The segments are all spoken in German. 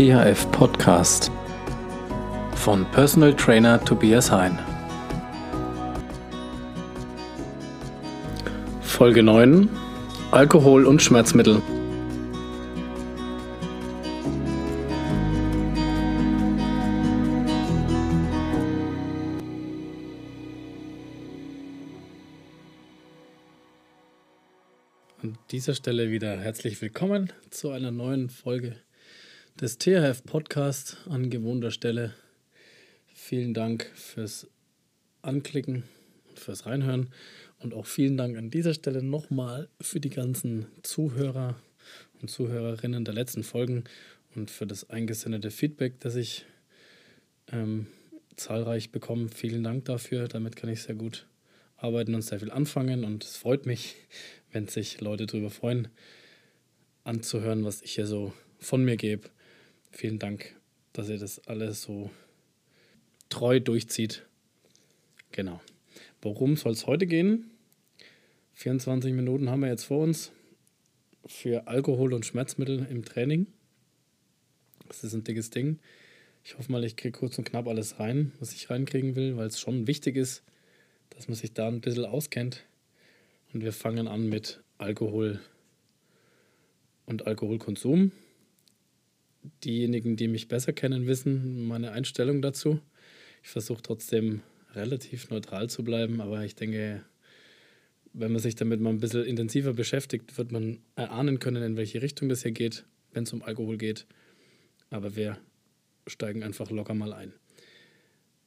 THF Podcast von Personal Trainer Tobias Hein. Folge 9 Alkohol und Schmerzmittel. An dieser Stelle wieder herzlich willkommen zu einer neuen Folge des THF Podcast an gewohnter Stelle. Vielen Dank fürs Anklicken, fürs Reinhören und auch vielen Dank an dieser Stelle nochmal für die ganzen Zuhörer und Zuhörerinnen der letzten Folgen und für das eingesendete Feedback, das ich ähm, zahlreich bekomme. Vielen Dank dafür. Damit kann ich sehr gut arbeiten und sehr viel anfangen und es freut mich, wenn sich Leute darüber freuen, anzuhören, was ich hier so von mir gebe. Vielen Dank, dass ihr das alles so treu durchzieht. Genau. Worum soll es heute gehen? 24 Minuten haben wir jetzt vor uns für Alkohol und Schmerzmittel im Training. Das ist ein dickes Ding. Ich hoffe mal, ich kriege kurz und knapp alles rein, was ich reinkriegen will, weil es schon wichtig ist, dass man sich da ein bisschen auskennt. Und wir fangen an mit Alkohol und Alkoholkonsum diejenigen, die mich besser kennen, wissen meine Einstellung dazu. Ich versuche trotzdem relativ neutral zu bleiben, aber ich denke, wenn man sich damit mal ein bisschen intensiver beschäftigt, wird man erahnen können, in welche Richtung das hier geht, wenn es um Alkohol geht. Aber wir steigen einfach locker mal ein.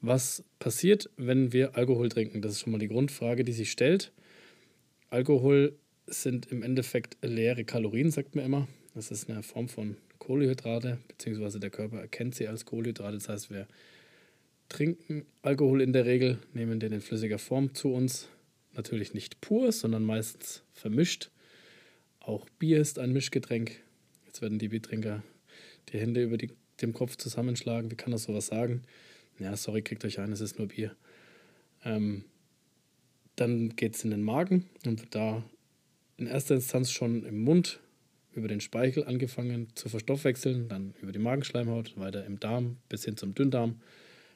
Was passiert, wenn wir Alkohol trinken? Das ist schon mal die Grundfrage, die sich stellt. Alkohol sind im Endeffekt leere Kalorien, sagt man immer. Das ist eine Form von Kohlenhydrate, beziehungsweise der Körper erkennt sie als Kohlenhydrate. Das heißt, wir trinken Alkohol in der Regel, nehmen den in flüssiger Form zu uns. Natürlich nicht pur, sondern meistens vermischt. Auch Bier ist ein Mischgetränk. Jetzt werden die Biertrinker die Hände über die, dem Kopf zusammenschlagen. Wie kann das sowas sagen? Ja, sorry, kriegt euch ein, es ist nur Bier. Ähm, dann geht es in den Magen und wird da in erster Instanz schon im Mund über den Speichel angefangen zu verstoffwechseln, dann über die Magenschleimhaut, weiter im Darm bis hin zum Dünndarm.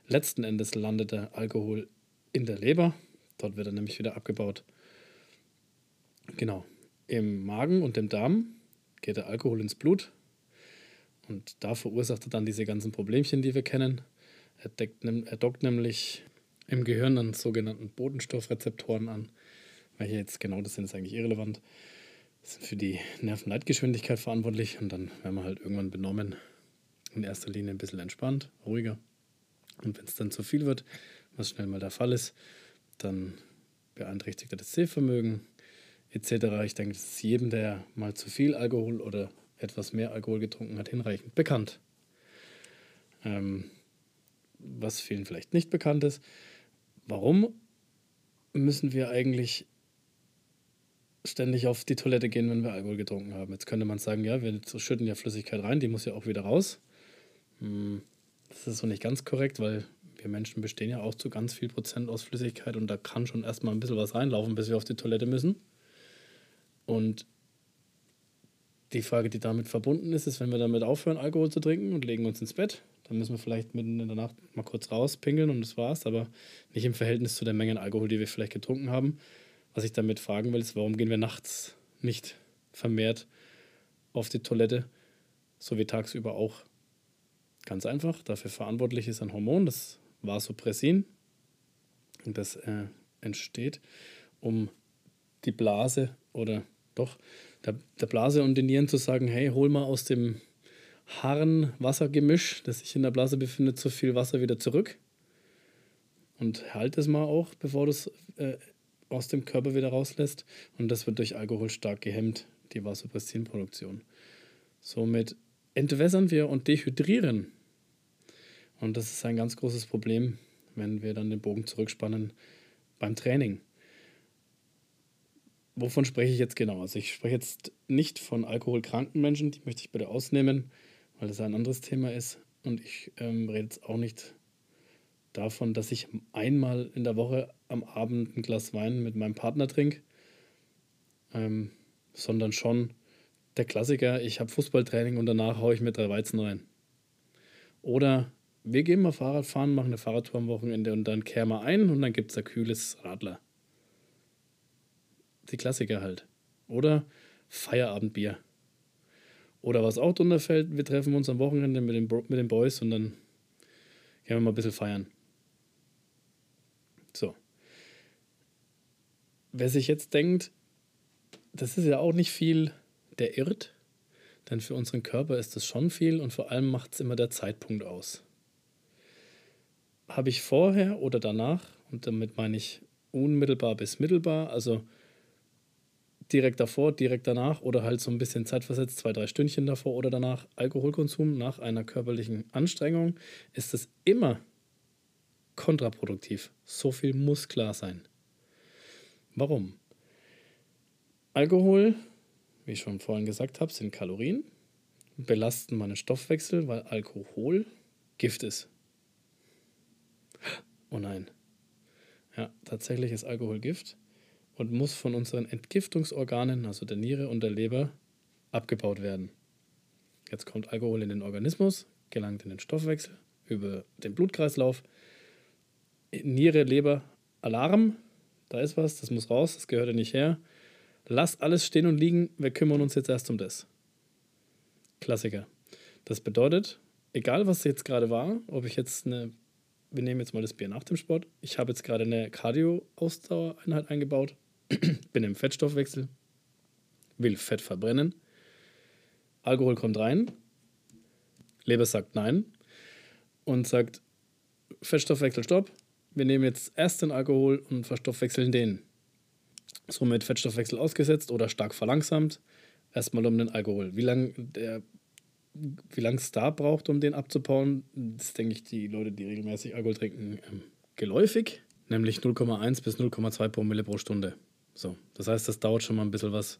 Letzten Endes landet der Alkohol in der Leber. Dort wird er nämlich wieder abgebaut. Genau. Im Magen und im Darm geht der Alkohol ins Blut. Und da verursacht er dann diese ganzen Problemchen, die wir kennen. Er, deckt, er dockt nämlich im Gehirn an sogenannten Botenstoffrezeptoren an. Welche jetzt genau das sind, ist eigentlich irrelevant sind für die Nervenleitgeschwindigkeit verantwortlich und dann werden wir halt irgendwann benommen. In erster Linie ein bisschen entspannt, ruhiger. Und wenn es dann zu viel wird, was schnell mal der Fall ist, dann beeinträchtigt er das Sehvermögen etc. Ich denke, das ist jedem, der mal zu viel Alkohol oder etwas mehr Alkohol getrunken hat, hinreichend bekannt. Ähm, was vielen vielleicht nicht bekannt ist, warum müssen wir eigentlich ständig auf die Toilette gehen, wenn wir Alkohol getrunken haben. Jetzt könnte man sagen, ja, wir schütten ja Flüssigkeit rein, die muss ja auch wieder raus. Hm, das ist so nicht ganz korrekt, weil wir Menschen bestehen ja auch zu ganz viel Prozent aus Flüssigkeit und da kann schon erstmal ein bisschen was reinlaufen, bis wir auf die Toilette müssen. Und die Frage, die damit verbunden ist, ist, wenn wir damit aufhören, Alkohol zu trinken und legen uns ins Bett, dann müssen wir vielleicht mitten in der Nacht mal kurz rauspingeln und das war's, aber nicht im Verhältnis zu der Menge Alkohol, die wir vielleicht getrunken haben. Was ich damit fragen will, ist, warum gehen wir nachts nicht vermehrt auf die Toilette, so wie tagsüber auch? Ganz einfach, dafür verantwortlich ist ein Hormon, das Vasopressin. Und das äh, entsteht, um die Blase oder doch der, der Blase und den Nieren zu sagen, hey, hol mal aus dem Harn-Wassergemisch, das sich in der Blase befindet, so viel Wasser wieder zurück. Und halt es mal auch, bevor du es äh, aus dem Körper wieder rauslässt. Und das wird durch Alkohol stark gehemmt, die Vasopressinproduktion. Somit entwässern wir und dehydrieren. Und das ist ein ganz großes Problem, wenn wir dann den Bogen zurückspannen beim Training. Wovon spreche ich jetzt genau? Also ich spreche jetzt nicht von alkoholkranken Menschen, die möchte ich bitte ausnehmen, weil das ein anderes Thema ist. Und ich ähm, rede jetzt auch nicht davon, dass ich einmal in der Woche am Abend ein Glas Wein mit meinem Partner trinke, ähm, sondern schon der Klassiker, ich habe Fußballtraining und danach haue ich mir drei Weizen rein. Oder wir gehen mal Fahrrad fahren, machen eine Fahrradtour am Wochenende und dann kehren wir ein und dann gibt es da kühles Radler. Die Klassiker halt. Oder Feierabendbier. Oder was auch drunter fällt, wir treffen uns am Wochenende mit den, mit den Boys und dann gehen wir mal ein bisschen feiern. So. Wer sich jetzt denkt, das ist ja auch nicht viel, der irrt. Denn für unseren Körper ist das schon viel und vor allem macht es immer der Zeitpunkt aus. Habe ich vorher oder danach, und damit meine ich unmittelbar bis mittelbar, also direkt davor, direkt danach oder halt so ein bisschen zeitversetzt, zwei, drei Stündchen davor oder danach Alkoholkonsum nach einer körperlichen Anstrengung, ist es immer kontraproduktiv. So viel muss klar sein. Warum? Alkohol, wie ich schon vorhin gesagt habe, sind Kalorien, belasten meinen Stoffwechsel, weil Alkohol Gift ist. Oh nein. Ja, tatsächlich ist Alkohol Gift und muss von unseren Entgiftungsorganen, also der Niere und der Leber, abgebaut werden. Jetzt kommt Alkohol in den Organismus, gelangt in den Stoffwechsel, über den Blutkreislauf. Niere, Leber, Alarm, da ist was, das muss raus, das gehört ja nicht her. Lass alles stehen und liegen, wir kümmern uns jetzt erst um das. Klassiker. Das bedeutet, egal was jetzt gerade war, ob ich jetzt eine, wir nehmen jetzt mal das Bier nach dem Sport, ich habe jetzt gerade eine Cardio-Ausdauereinheit eingebaut, bin im Fettstoffwechsel, will Fett verbrennen. Alkohol kommt rein, Leber sagt nein und sagt Fettstoffwechsel stopp. Wir nehmen jetzt erst den Alkohol und verstoffwechseln den. Somit Fettstoffwechsel ausgesetzt oder stark verlangsamt. Erstmal um den Alkohol. Wie lange der wie lange es da braucht, um den abzubauen, das denke ich, die Leute, die regelmäßig Alkohol trinken, ähm, geläufig, nämlich 0,1 bis 0,2 Promille pro Stunde. So, das heißt, das dauert schon mal ein bisschen was,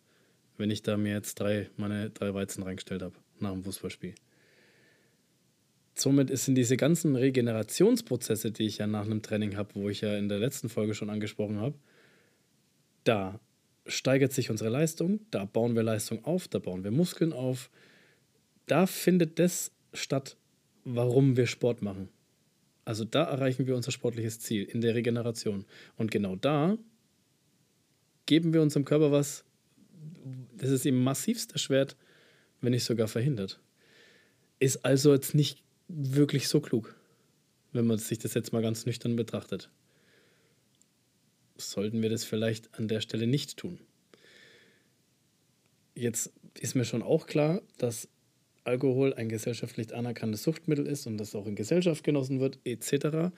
wenn ich da mir jetzt drei, meine drei Weizen reingestellt habe nach dem Fußballspiel. Somit sind diese ganzen Regenerationsprozesse, die ich ja nach einem Training habe, wo ich ja in der letzten Folge schon angesprochen habe, da steigert sich unsere Leistung, da bauen wir Leistung auf, da bauen wir Muskeln auf. Da findet das statt, warum wir Sport machen. Also da erreichen wir unser sportliches Ziel in der Regeneration. Und genau da geben wir unserem Körper was, das ist ihm massivst erschwert, wenn nicht sogar verhindert. Ist also jetzt nicht wirklich so klug, wenn man sich das jetzt mal ganz nüchtern betrachtet. Sollten wir das vielleicht an der Stelle nicht tun. Jetzt ist mir schon auch klar, dass Alkohol ein gesellschaftlich anerkanntes Suchtmittel ist und das auch in Gesellschaft genossen wird, etc.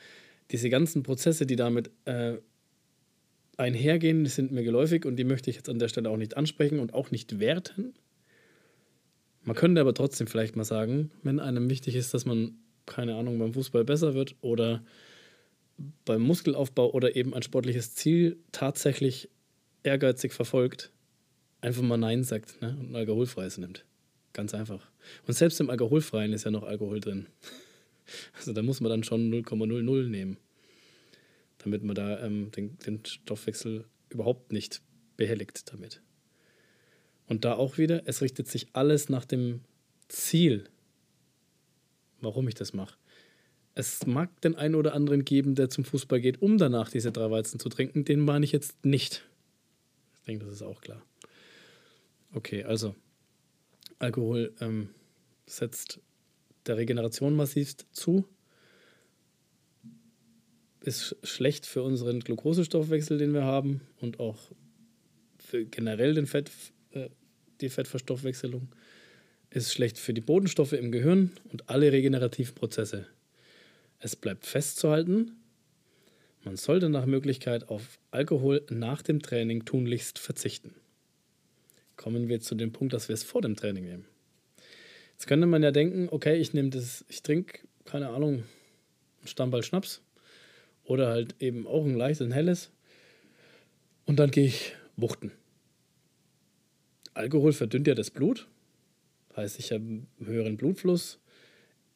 Diese ganzen Prozesse, die damit äh, einhergehen, sind mir geläufig und die möchte ich jetzt an der Stelle auch nicht ansprechen und auch nicht werten. Man könnte aber trotzdem vielleicht mal sagen, wenn einem wichtig ist, dass man, keine Ahnung, beim Fußball besser wird oder beim Muskelaufbau oder eben ein sportliches Ziel tatsächlich ehrgeizig verfolgt, einfach mal Nein sagt ne? und ein alkoholfreies nimmt. Ganz einfach. Und selbst im Alkoholfreien ist ja noch Alkohol drin. Also da muss man dann schon 0,00 nehmen damit man da ähm, den, den Stoffwechsel überhaupt nicht behelligt damit. Und da auch wieder, es richtet sich alles nach dem Ziel, warum ich das mache. Es mag den einen oder anderen geben, der zum Fußball geht, um danach diese drei Weizen zu trinken. Den meine ich jetzt nicht. Ich denke, das ist auch klar. Okay, also Alkohol ähm, setzt der Regeneration massivst zu ist schlecht für unseren Glukosestoffwechsel, den wir haben und auch für generell den Fett, äh, die Fettverstoffwechselung. Ist schlecht für die Bodenstoffe im Gehirn und alle regenerativen Prozesse. Es bleibt festzuhalten, man sollte nach Möglichkeit auf Alkohol nach dem Training tunlichst verzichten. Kommen wir zu dem Punkt, dass wir es vor dem Training nehmen. Jetzt könnte man ja denken, okay, ich nehme das, ich trinke, keine Ahnung, einen Stammball Schnaps oder halt eben auch ein leichtes, ein helles. Und dann gehe ich wuchten. Alkohol verdünnt ja das Blut. Heißt, ich habe einen höheren Blutfluss.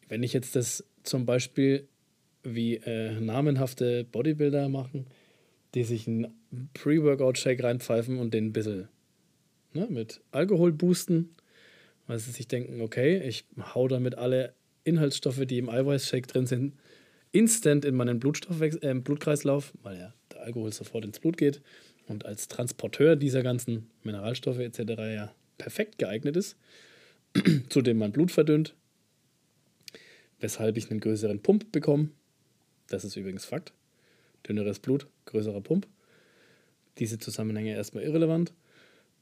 Wenn ich jetzt das zum Beispiel wie äh, namenhafte Bodybuilder machen, die sich einen Pre-Workout-Shake reinpfeifen und den ein bisschen ne, mit Alkohol boosten, weil sie sich denken, okay, ich hau damit alle Inhaltsstoffe, die im Eiweißshake drin sind, instant in meinen äh, Blutkreislauf, weil ja der Alkohol sofort ins Blut geht und als Transporteur dieser ganzen Mineralstoffe etc. ja perfekt geeignet ist, zudem mein Blut verdünnt, weshalb ich einen größeren Pump bekomme. Das ist übrigens Fakt. Dünneres Blut, größerer Pump. Diese Zusammenhänge erstmal irrelevant.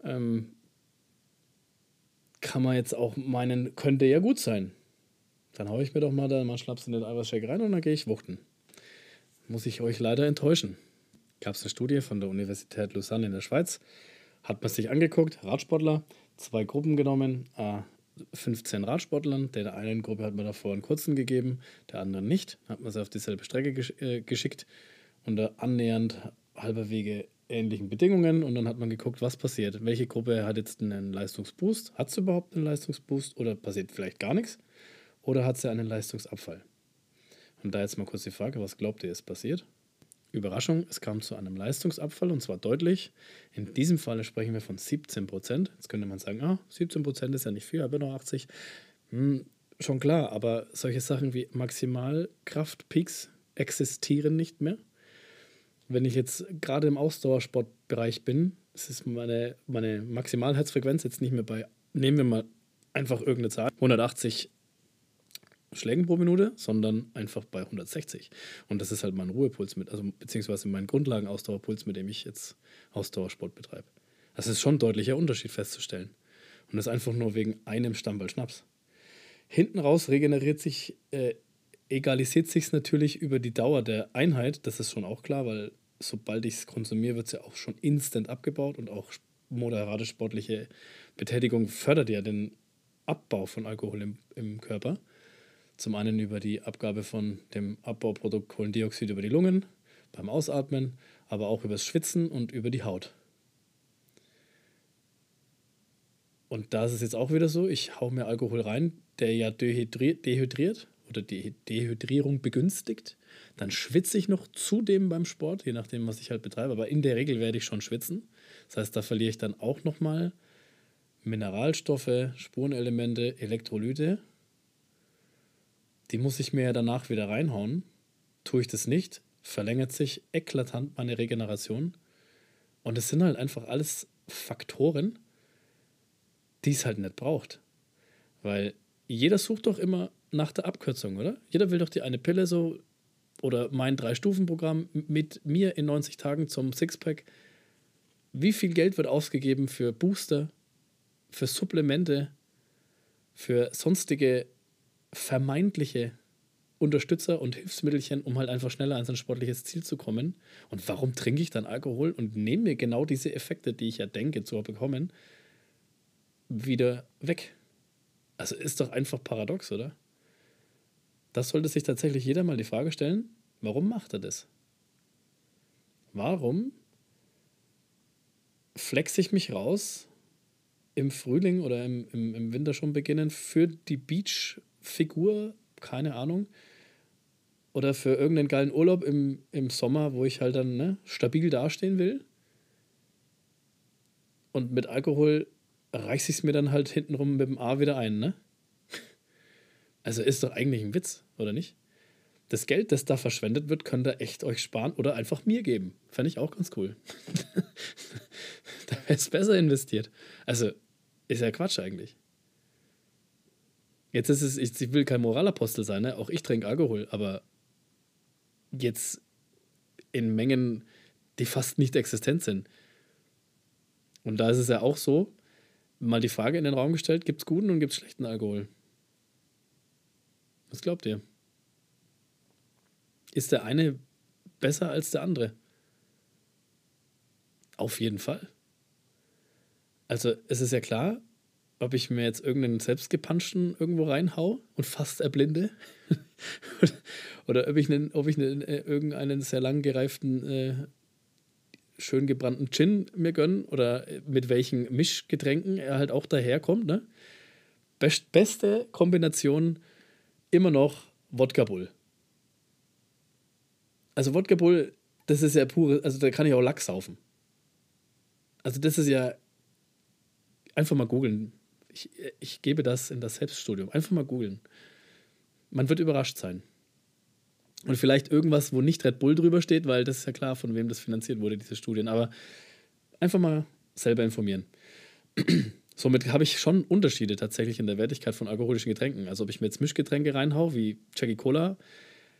Ähm, kann man jetzt auch meinen, könnte ja gut sein. Dann haue ich mir doch mal da mal Schnaps in den Eiweißshake rein und dann gehe ich wuchten. Muss ich euch leider enttäuschen. Gab es eine Studie von der Universität Lausanne in der Schweiz. Hat man sich angeguckt, Radsportler, zwei Gruppen genommen, 15 Radsportlern. Der einen Gruppe hat man davor einen kurzen gegeben, der anderen nicht. Hat man sie auf dieselbe Strecke äh, geschickt unter annähernd halber Wege ähnlichen Bedingungen und dann hat man geguckt, was passiert. Welche Gruppe hat jetzt einen Leistungsboost? Hat sie überhaupt einen Leistungsboost oder passiert vielleicht gar nichts? Oder hat sie einen Leistungsabfall? Und da jetzt mal kurz die Frage, was glaubt ihr, ist passiert? Überraschung, es kam zu einem Leistungsabfall und zwar deutlich. In diesem Fall sprechen wir von 17 Prozent. Jetzt könnte man sagen, ah, 17 Prozent ist ja nicht viel, aber noch 80. Hm, schon klar, aber solche Sachen wie Maximalkraftpeaks existieren nicht mehr. Wenn ich jetzt gerade im Ausdauersportbereich bin, ist meine, meine Maximalherzfrequenz jetzt nicht mehr bei, nehmen wir mal einfach irgendeine Zahl, 180 Schlägen pro Minute, sondern einfach bei 160. Und das ist halt mein Ruhepuls mit, also beziehungsweise mein Grundlagenausdauerpuls, mit dem ich jetzt Ausdauersport betreibe. Das ist schon ein deutlicher Unterschied festzustellen. Und das einfach nur wegen einem Stammball Schnaps. Hinten raus regeneriert sich, äh, egalisiert sich natürlich über die Dauer der Einheit, das ist schon auch klar, weil sobald ich es konsumiere, wird es ja auch schon instant abgebaut und auch moderate sportliche Betätigung fördert ja den Abbau von Alkohol im, im Körper. Zum einen über die Abgabe von dem Abbauprodukt Kohlendioxid über die Lungen beim Ausatmen, aber auch über das Schwitzen und über die Haut. Und da ist es jetzt auch wieder so, ich haue mir Alkohol rein, der ja dehydriert oder die Dehydrierung begünstigt. Dann schwitze ich noch zudem beim Sport, je nachdem, was ich halt betreibe. Aber in der Regel werde ich schon schwitzen. Das heißt, da verliere ich dann auch nochmal Mineralstoffe, Spurenelemente, Elektrolyte die muss ich mir ja danach wieder reinhauen. Tue ich das nicht, verlängert sich eklatant meine Regeneration. Und es sind halt einfach alles Faktoren, die es halt nicht braucht. Weil jeder sucht doch immer nach der Abkürzung, oder? Jeder will doch die eine Pille so oder mein Drei-Stufen-Programm mit mir in 90 Tagen zum Sixpack. Wie viel Geld wird ausgegeben für Booster, für Supplemente, für sonstige vermeintliche Unterstützer und Hilfsmittelchen, um halt einfach schneller an sein sportliches Ziel zu kommen. Und warum trinke ich dann Alkohol und nehme mir genau diese Effekte, die ich ja denke zu bekommen, wieder weg? Also ist doch einfach paradox, oder? Das sollte sich tatsächlich jeder mal die Frage stellen, warum macht er das? Warum flex ich mich raus im Frühling oder im, im, im Winter schon beginnen für die Beach Figur, keine Ahnung. Oder für irgendeinen geilen Urlaub im, im Sommer, wo ich halt dann ne, stabil dastehen will. Und mit Alkohol reiche ich es mir dann halt hintenrum mit dem A wieder ein, ne? Also ist doch eigentlich ein Witz, oder nicht? Das Geld, das da verschwendet wird, könnt ihr echt euch sparen oder einfach mir geben. Fände ich auch ganz cool. da wäre es besser investiert. Also, ist ja Quatsch eigentlich. Jetzt ist es, ich will kein Moralapostel sein, ne? auch ich trinke Alkohol, aber jetzt in Mengen, die fast nicht existent sind. Und da ist es ja auch so, mal die Frage in den Raum gestellt, gibt es guten und gibt es schlechten Alkohol? Was glaubt ihr? Ist der eine besser als der andere? Auf jeden Fall. Also es ist ja klar, ob ich mir jetzt irgendeinen selbstgepanschten irgendwo reinhau und fast erblinde. Oder ob ich, einen, ob ich einen, äh, irgendeinen sehr lang gereiften, äh, schön gebrannten Gin mir gönne oder mit welchen Mischgetränken er halt auch daherkommt. Ne? Best, beste Kombination immer noch Wodka Bull. Also Wodka Bull, das ist ja pure, also da kann ich auch Lachs saufen. Also das ist ja einfach mal googeln ich, ich gebe das in das Selbststudium. Einfach mal googeln. Man wird überrascht sein. Und vielleicht irgendwas, wo nicht Red Bull drüber steht, weil das ist ja klar, von wem das finanziert wurde, diese Studien. Aber einfach mal selber informieren. Somit habe ich schon Unterschiede tatsächlich in der Wertigkeit von alkoholischen Getränken. Also ob ich mir jetzt Mischgetränke reinhau, wie Jackie Cola,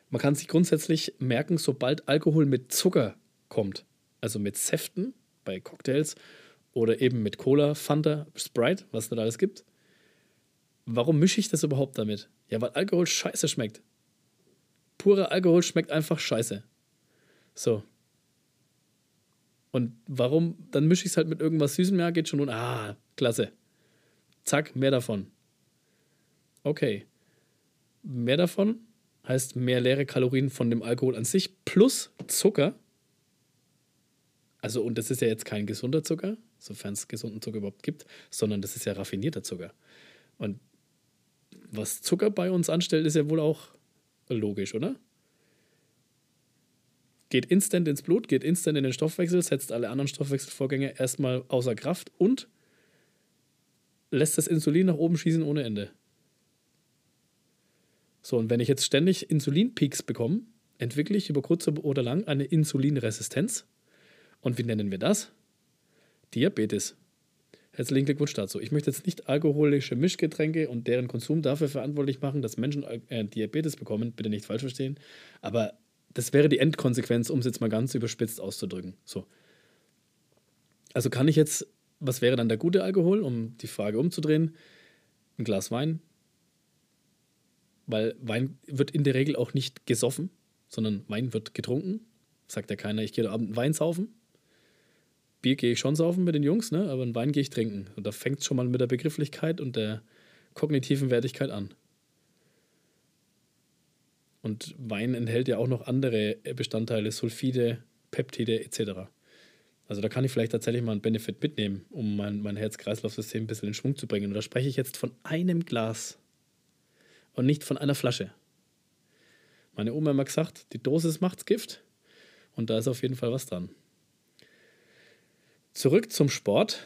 man kann sich grundsätzlich merken, sobald Alkohol mit Zucker kommt, also mit Säften bei Cocktails oder eben mit Cola, Fanta, Sprite, was es da alles gibt, warum mische ich das überhaupt damit? Ja, weil Alkohol scheiße schmeckt. Purer Alkohol schmeckt einfach scheiße. So. Und warum? Dann mische ich es halt mit irgendwas Süßem. Ja, geht schon. Und ah, klasse. Zack, mehr davon. Okay. Mehr davon heißt mehr leere Kalorien von dem Alkohol an sich plus Zucker. Also, und das ist ja jetzt kein gesunder Zucker, sofern es gesunden Zucker überhaupt gibt, sondern das ist ja raffinierter Zucker. Und was Zucker bei uns anstellt, ist ja wohl auch logisch, oder? Geht instant ins Blut, geht instant in den Stoffwechsel, setzt alle anderen Stoffwechselvorgänge erstmal außer Kraft und lässt das Insulin nach oben schießen ohne Ende. So, und wenn ich jetzt ständig Insulinpeaks bekomme, entwickle ich über kurz oder lang eine Insulinresistenz. Und wie nennen wir das? Diabetes. Herzlichen Glückwunsch dazu. Ich möchte jetzt nicht alkoholische Mischgetränke und deren Konsum dafür verantwortlich machen, dass Menschen äh, Diabetes bekommen. Bitte nicht falsch verstehen. Aber das wäre die Endkonsequenz, um es jetzt mal ganz überspitzt auszudrücken. So. Also kann ich jetzt, was wäre dann der gute Alkohol, um die Frage umzudrehen? Ein Glas Wein. Weil Wein wird in der Regel auch nicht gesoffen, sondern Wein wird getrunken. Sagt ja keiner, ich gehe da Abend Wein saufen. Bier gehe ich schon saufen mit den Jungs, ne? aber einen Wein gehe ich trinken. Und da fängt es schon mal mit der Begrifflichkeit und der kognitiven Wertigkeit an. Und Wein enthält ja auch noch andere Bestandteile, Sulfide, Peptide etc. Also da kann ich vielleicht tatsächlich mal einen Benefit mitnehmen, um mein, mein Herz-Kreislauf-System ein bisschen in Schwung zu bringen. Und da spreche ich jetzt von einem Glas und nicht von einer Flasche. Meine Oma hat immer gesagt, die Dosis macht's Gift. Und da ist auf jeden Fall was dran. Zurück zum Sport.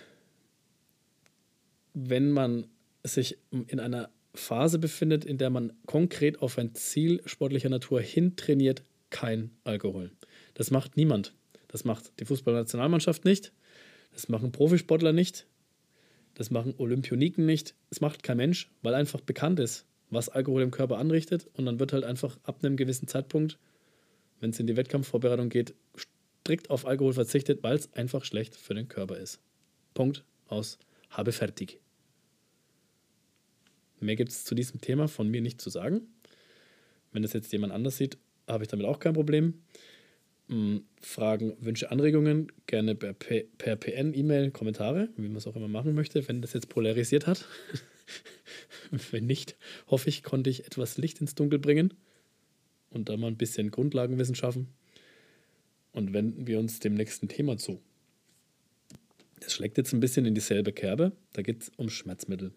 Wenn man sich in einer Phase befindet, in der man konkret auf ein Ziel sportlicher Natur hintrainiert, kein Alkohol. Das macht niemand. Das macht die Fußballnationalmannschaft nicht. Das machen Profisportler nicht. Das machen Olympioniken nicht. Das macht kein Mensch, weil einfach bekannt ist, was Alkohol im Körper anrichtet. Und dann wird halt einfach ab einem gewissen Zeitpunkt, wenn es in die Wettkampfvorbereitung geht, strikt auf Alkohol verzichtet, weil es einfach schlecht für den Körper ist. Punkt aus. Habe fertig. Mehr gibt es zu diesem Thema von mir nicht zu sagen. Wenn das jetzt jemand anders sieht, habe ich damit auch kein Problem. Hm, Fragen, Wünsche, Anregungen gerne per, per PN, E-Mail, Kommentare, wie man es auch immer machen möchte, wenn das jetzt polarisiert hat. wenn nicht, hoffe ich, konnte ich etwas Licht ins Dunkel bringen und da mal ein bisschen Grundlagenwissen schaffen und wenden wir uns dem nächsten Thema zu. Das schlägt jetzt ein bisschen in dieselbe Kerbe. Da geht es um Schmerzmittel.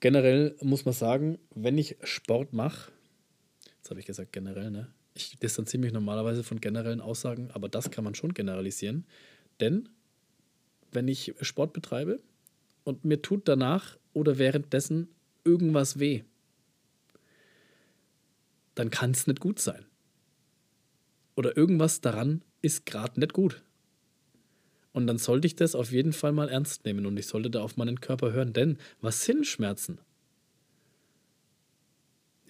Generell muss man sagen, wenn ich Sport mache, jetzt habe ich gesagt generell, ne? Ich distanziere mich normalerweise von generellen Aussagen, aber das kann man schon generalisieren. Denn wenn ich Sport betreibe und mir tut danach oder währenddessen irgendwas weh, dann kann es nicht gut sein oder irgendwas daran ist gerade nicht gut. Und dann sollte ich das auf jeden Fall mal ernst nehmen und ich sollte da auf meinen Körper hören. Denn was sind Schmerzen?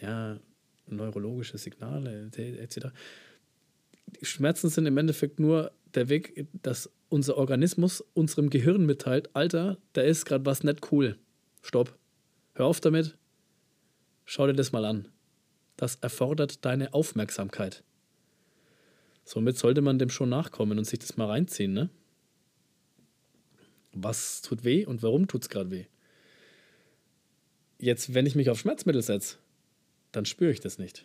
Ja, neurologische Signale etc. Schmerzen sind im Endeffekt nur der Weg, dass unser Organismus unserem Gehirn mitteilt, Alter, da ist gerade was nicht cool. Stopp. Hör auf damit. Schau dir das mal an. Das erfordert deine Aufmerksamkeit. Somit sollte man dem schon nachkommen und sich das mal reinziehen, ne? Was tut weh und warum tut es gerade weh? Jetzt, wenn ich mich auf Schmerzmittel setze, dann spüre ich das nicht.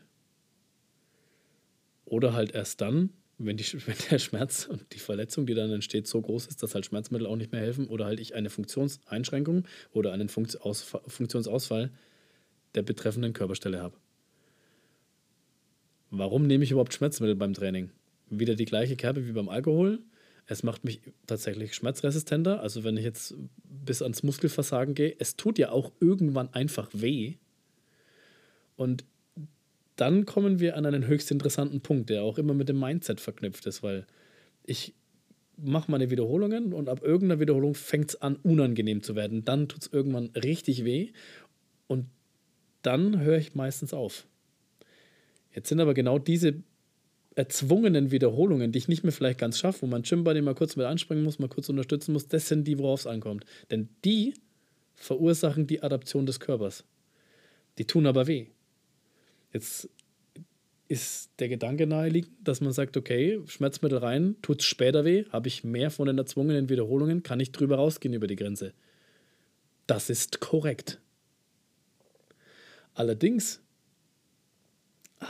Oder halt erst dann, wenn, die, wenn der Schmerz und die Verletzung, die dann entsteht, so groß ist, dass halt Schmerzmittel auch nicht mehr helfen oder halt ich eine Funktionseinschränkung oder einen Funktionsausfall der betreffenden Körperstelle habe. Warum nehme ich überhaupt Schmerzmittel beim Training? Wieder die gleiche Kerbe wie beim Alkohol. Es macht mich tatsächlich schmerzresistenter. Also wenn ich jetzt bis ans Muskelversagen gehe, es tut ja auch irgendwann einfach weh. Und dann kommen wir an einen höchst interessanten Punkt, der auch immer mit dem Mindset verknüpft ist, weil ich mache meine Wiederholungen und ab irgendeiner Wiederholung fängt es an, unangenehm zu werden. Dann tut es irgendwann richtig weh und dann höre ich meistens auf. Jetzt sind aber genau diese erzwungenen Wiederholungen, die ich nicht mehr vielleicht ganz schaffe, wo man Gym bei dem mal kurz mit anspringen muss, mal kurz unterstützen muss, das sind die, worauf es ankommt. Denn die verursachen die Adaption des Körpers. Die tun aber weh. Jetzt ist der Gedanke naheliegend, dass man sagt, okay, Schmerzmittel rein, tut es später weh, habe ich mehr von den erzwungenen Wiederholungen, kann ich drüber rausgehen über die Grenze. Das ist korrekt. Allerdings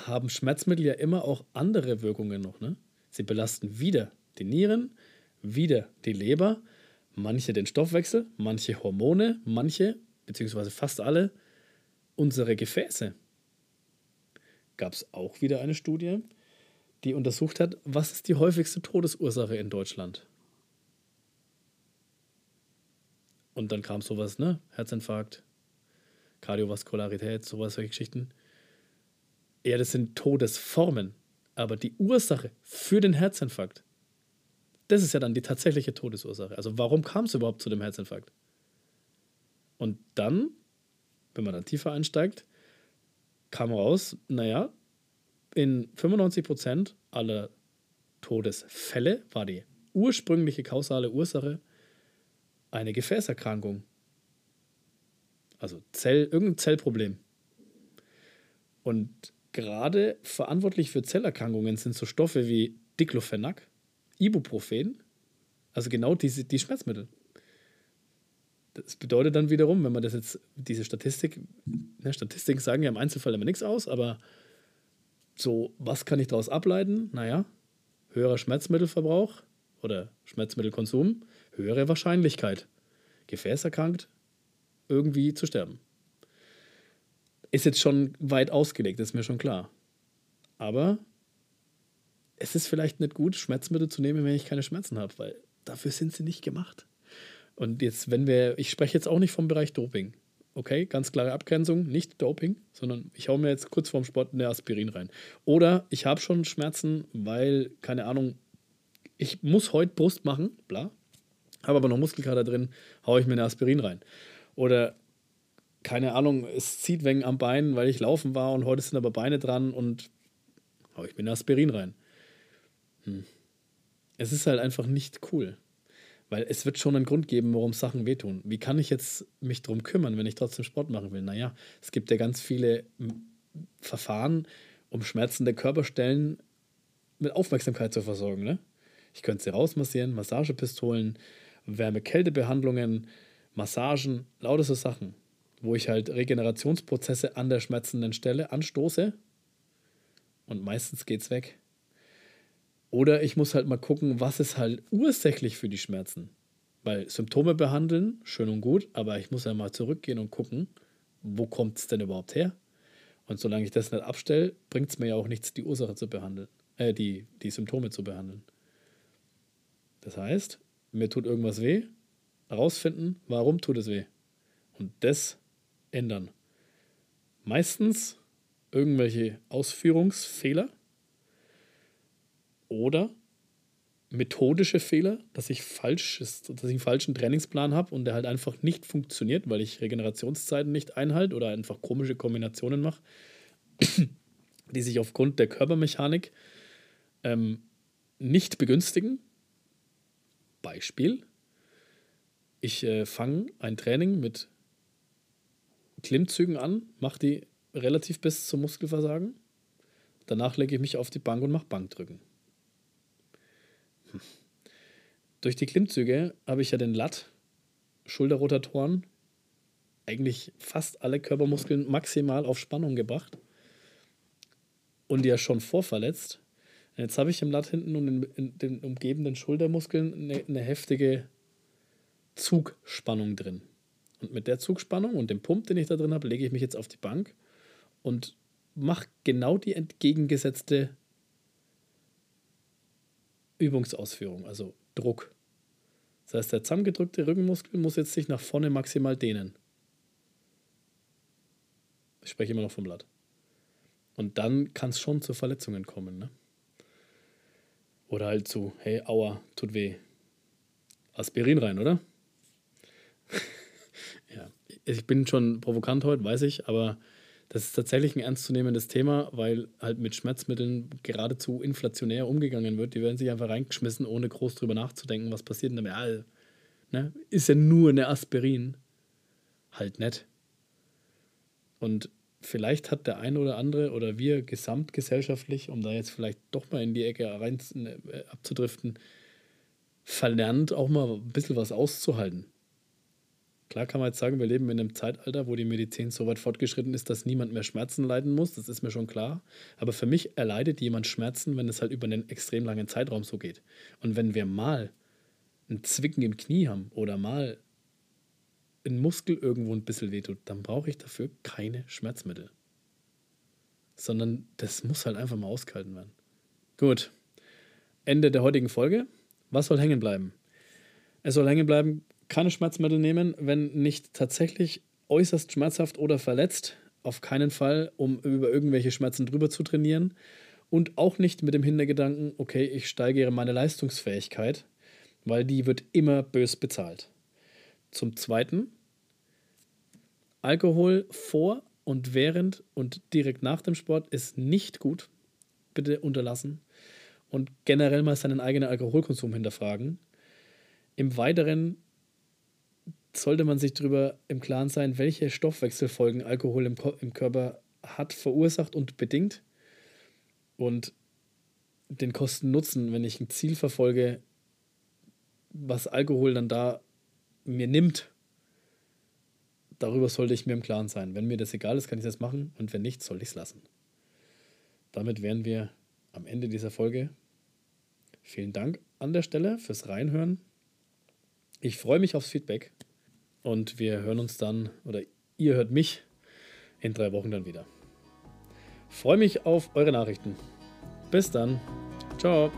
haben Schmerzmittel ja immer auch andere Wirkungen noch. Ne? Sie belasten wieder die Nieren, wieder die Leber, manche den Stoffwechsel, manche Hormone, manche, beziehungsweise fast alle, unsere Gefäße. Gab es auch wieder eine Studie, die untersucht hat, was ist die häufigste Todesursache in Deutschland. Und dann kam sowas, ne? Herzinfarkt, Kardiovaskularität, sowas, solche Geschichten. Ja, das sind Todesformen. Aber die Ursache für den Herzinfarkt, das ist ja dann die tatsächliche Todesursache. Also warum kam es überhaupt zu dem Herzinfarkt? Und dann, wenn man dann tiefer einsteigt, kam raus, naja, in 95% aller Todesfälle war die ursprüngliche kausale Ursache eine Gefäßerkrankung. Also Zell, irgendein Zellproblem. Und gerade verantwortlich für Zellerkrankungen sind so Stoffe wie Diclofenac, Ibuprofen, also genau diese, die Schmerzmittel. Das bedeutet dann wiederum, wenn man das jetzt, diese Statistik, ne, Statistiken sagen ja im Einzelfall immer nichts aus, aber so, was kann ich daraus ableiten? Naja, höherer Schmerzmittelverbrauch oder Schmerzmittelkonsum, höhere Wahrscheinlichkeit, gefäßerkrankt, irgendwie zu sterben. Ist jetzt schon weit ausgelegt, ist mir schon klar. Aber es ist vielleicht nicht gut, Schmerzmittel zu nehmen, wenn ich keine Schmerzen habe, weil dafür sind sie nicht gemacht. Und jetzt, wenn wir, ich spreche jetzt auch nicht vom Bereich Doping. Okay, ganz klare Abgrenzung, nicht Doping, sondern ich haue mir jetzt kurz vorm Sport eine Aspirin rein. Oder ich habe schon Schmerzen, weil, keine Ahnung, ich muss heute Brust machen, bla, habe aber noch Muskelkater drin, haue ich mir eine Aspirin rein. Oder keine Ahnung, es zieht wegen am Bein, weil ich laufen war und heute sind aber Beine dran und hau ich mir Aspirin rein. Hm. Es ist halt einfach nicht cool. Weil es wird schon einen Grund geben, warum Sachen wehtun. Wie kann ich jetzt mich darum kümmern, wenn ich trotzdem Sport machen will? Naja, es gibt ja ganz viele hm, Verfahren, um schmerzende Körperstellen mit Aufmerksamkeit zu versorgen. Ne? Ich könnte sie rausmassieren, Massagepistolen, Wärme-Kälte-Behandlungen, Massagen, lauter so Sachen wo ich halt Regenerationsprozesse an der schmerzenden Stelle anstoße und meistens geht's weg. Oder ich muss halt mal gucken, was ist halt ursächlich für die Schmerzen. Weil Symptome behandeln, schön und gut, aber ich muss ja mal zurückgehen und gucken, wo kommt es denn überhaupt her? Und solange ich das nicht abstelle, bringt es mir ja auch nichts, die Ursache zu behandeln, äh, die, die Symptome zu behandeln. Das heißt, mir tut irgendwas weh, herausfinden, warum tut es weh. Und das ändern. Meistens irgendwelche Ausführungsfehler oder methodische Fehler, dass ich falsch ist, dass ich einen falschen Trainingsplan habe und der halt einfach nicht funktioniert, weil ich Regenerationszeiten nicht einhalte oder einfach komische Kombinationen mache, die sich aufgrund der Körpermechanik ähm, nicht begünstigen. Beispiel: Ich äh, fange ein Training mit Klimmzügen an, mache die relativ bis zum Muskelversagen. Danach lege ich mich auf die Bank und mache Bankdrücken. Durch die Klimmzüge habe ich ja den Latt, Schulterrotatoren, eigentlich fast alle Körpermuskeln maximal auf Spannung gebracht und ja schon vorverletzt. Jetzt habe ich im Latt hinten und in, in den umgebenden Schultermuskeln eine, eine heftige Zugspannung drin. Und mit der Zugspannung und dem Pump, den ich da drin habe, lege ich mich jetzt auf die Bank und mache genau die entgegengesetzte Übungsausführung, also Druck. Das heißt, der zusammengedrückte Rückenmuskel muss jetzt sich nach vorne maximal dehnen. Ich spreche immer noch vom Blatt. Und dann kann es schon zu Verletzungen kommen. Ne? Oder halt zu, hey, aua, tut weh. Aspirin rein, oder? ich bin schon provokant heute, weiß ich, aber das ist tatsächlich ein ernstzunehmendes Thema, weil halt mit Schmerzmitteln geradezu inflationär umgegangen wird. Die werden sich einfach reingeschmissen, ohne groß drüber nachzudenken, was passiert denn damit. Ne? Ist ja nur eine Aspirin. Halt nett. Und vielleicht hat der eine oder andere oder wir gesamtgesellschaftlich, um da jetzt vielleicht doch mal in die Ecke rein äh, abzudriften, verlernt, auch mal ein bisschen was auszuhalten. Klar kann man jetzt sagen, wir leben in einem Zeitalter, wo die Medizin so weit fortgeschritten ist, dass niemand mehr Schmerzen leiden muss. Das ist mir schon klar. Aber für mich erleidet jemand Schmerzen, wenn es halt über einen extrem langen Zeitraum so geht. Und wenn wir mal ein Zwicken im Knie haben oder mal ein Muskel irgendwo ein bisschen wehtut, dann brauche ich dafür keine Schmerzmittel. Sondern das muss halt einfach mal ausgehalten werden. Gut. Ende der heutigen Folge. Was soll hängen bleiben? Es soll hängen bleiben, keine Schmerzmittel nehmen, wenn nicht tatsächlich äußerst schmerzhaft oder verletzt. Auf keinen Fall, um über irgendwelche Schmerzen drüber zu trainieren. Und auch nicht mit dem Hintergedanken, okay, ich steigere meine Leistungsfähigkeit, weil die wird immer bös bezahlt. Zum Zweiten, Alkohol vor und während und direkt nach dem Sport ist nicht gut. Bitte unterlassen. Und generell mal seinen eigenen Alkoholkonsum hinterfragen. Im Weiteren sollte man sich darüber im Klaren sein, welche Stoffwechselfolgen Alkohol im, im Körper hat, verursacht und bedingt. Und den Kosten-Nutzen, wenn ich ein Ziel verfolge, was Alkohol dann da mir nimmt, darüber sollte ich mir im Klaren sein. Wenn mir das egal ist, kann ich das machen und wenn nicht, soll ich es lassen. Damit wären wir am Ende dieser Folge. Vielen Dank an der Stelle fürs Reinhören. Ich freue mich aufs Feedback und wir hören uns dann, oder ihr hört mich in drei Wochen dann wieder. Freue mich auf eure Nachrichten. Bis dann. Ciao.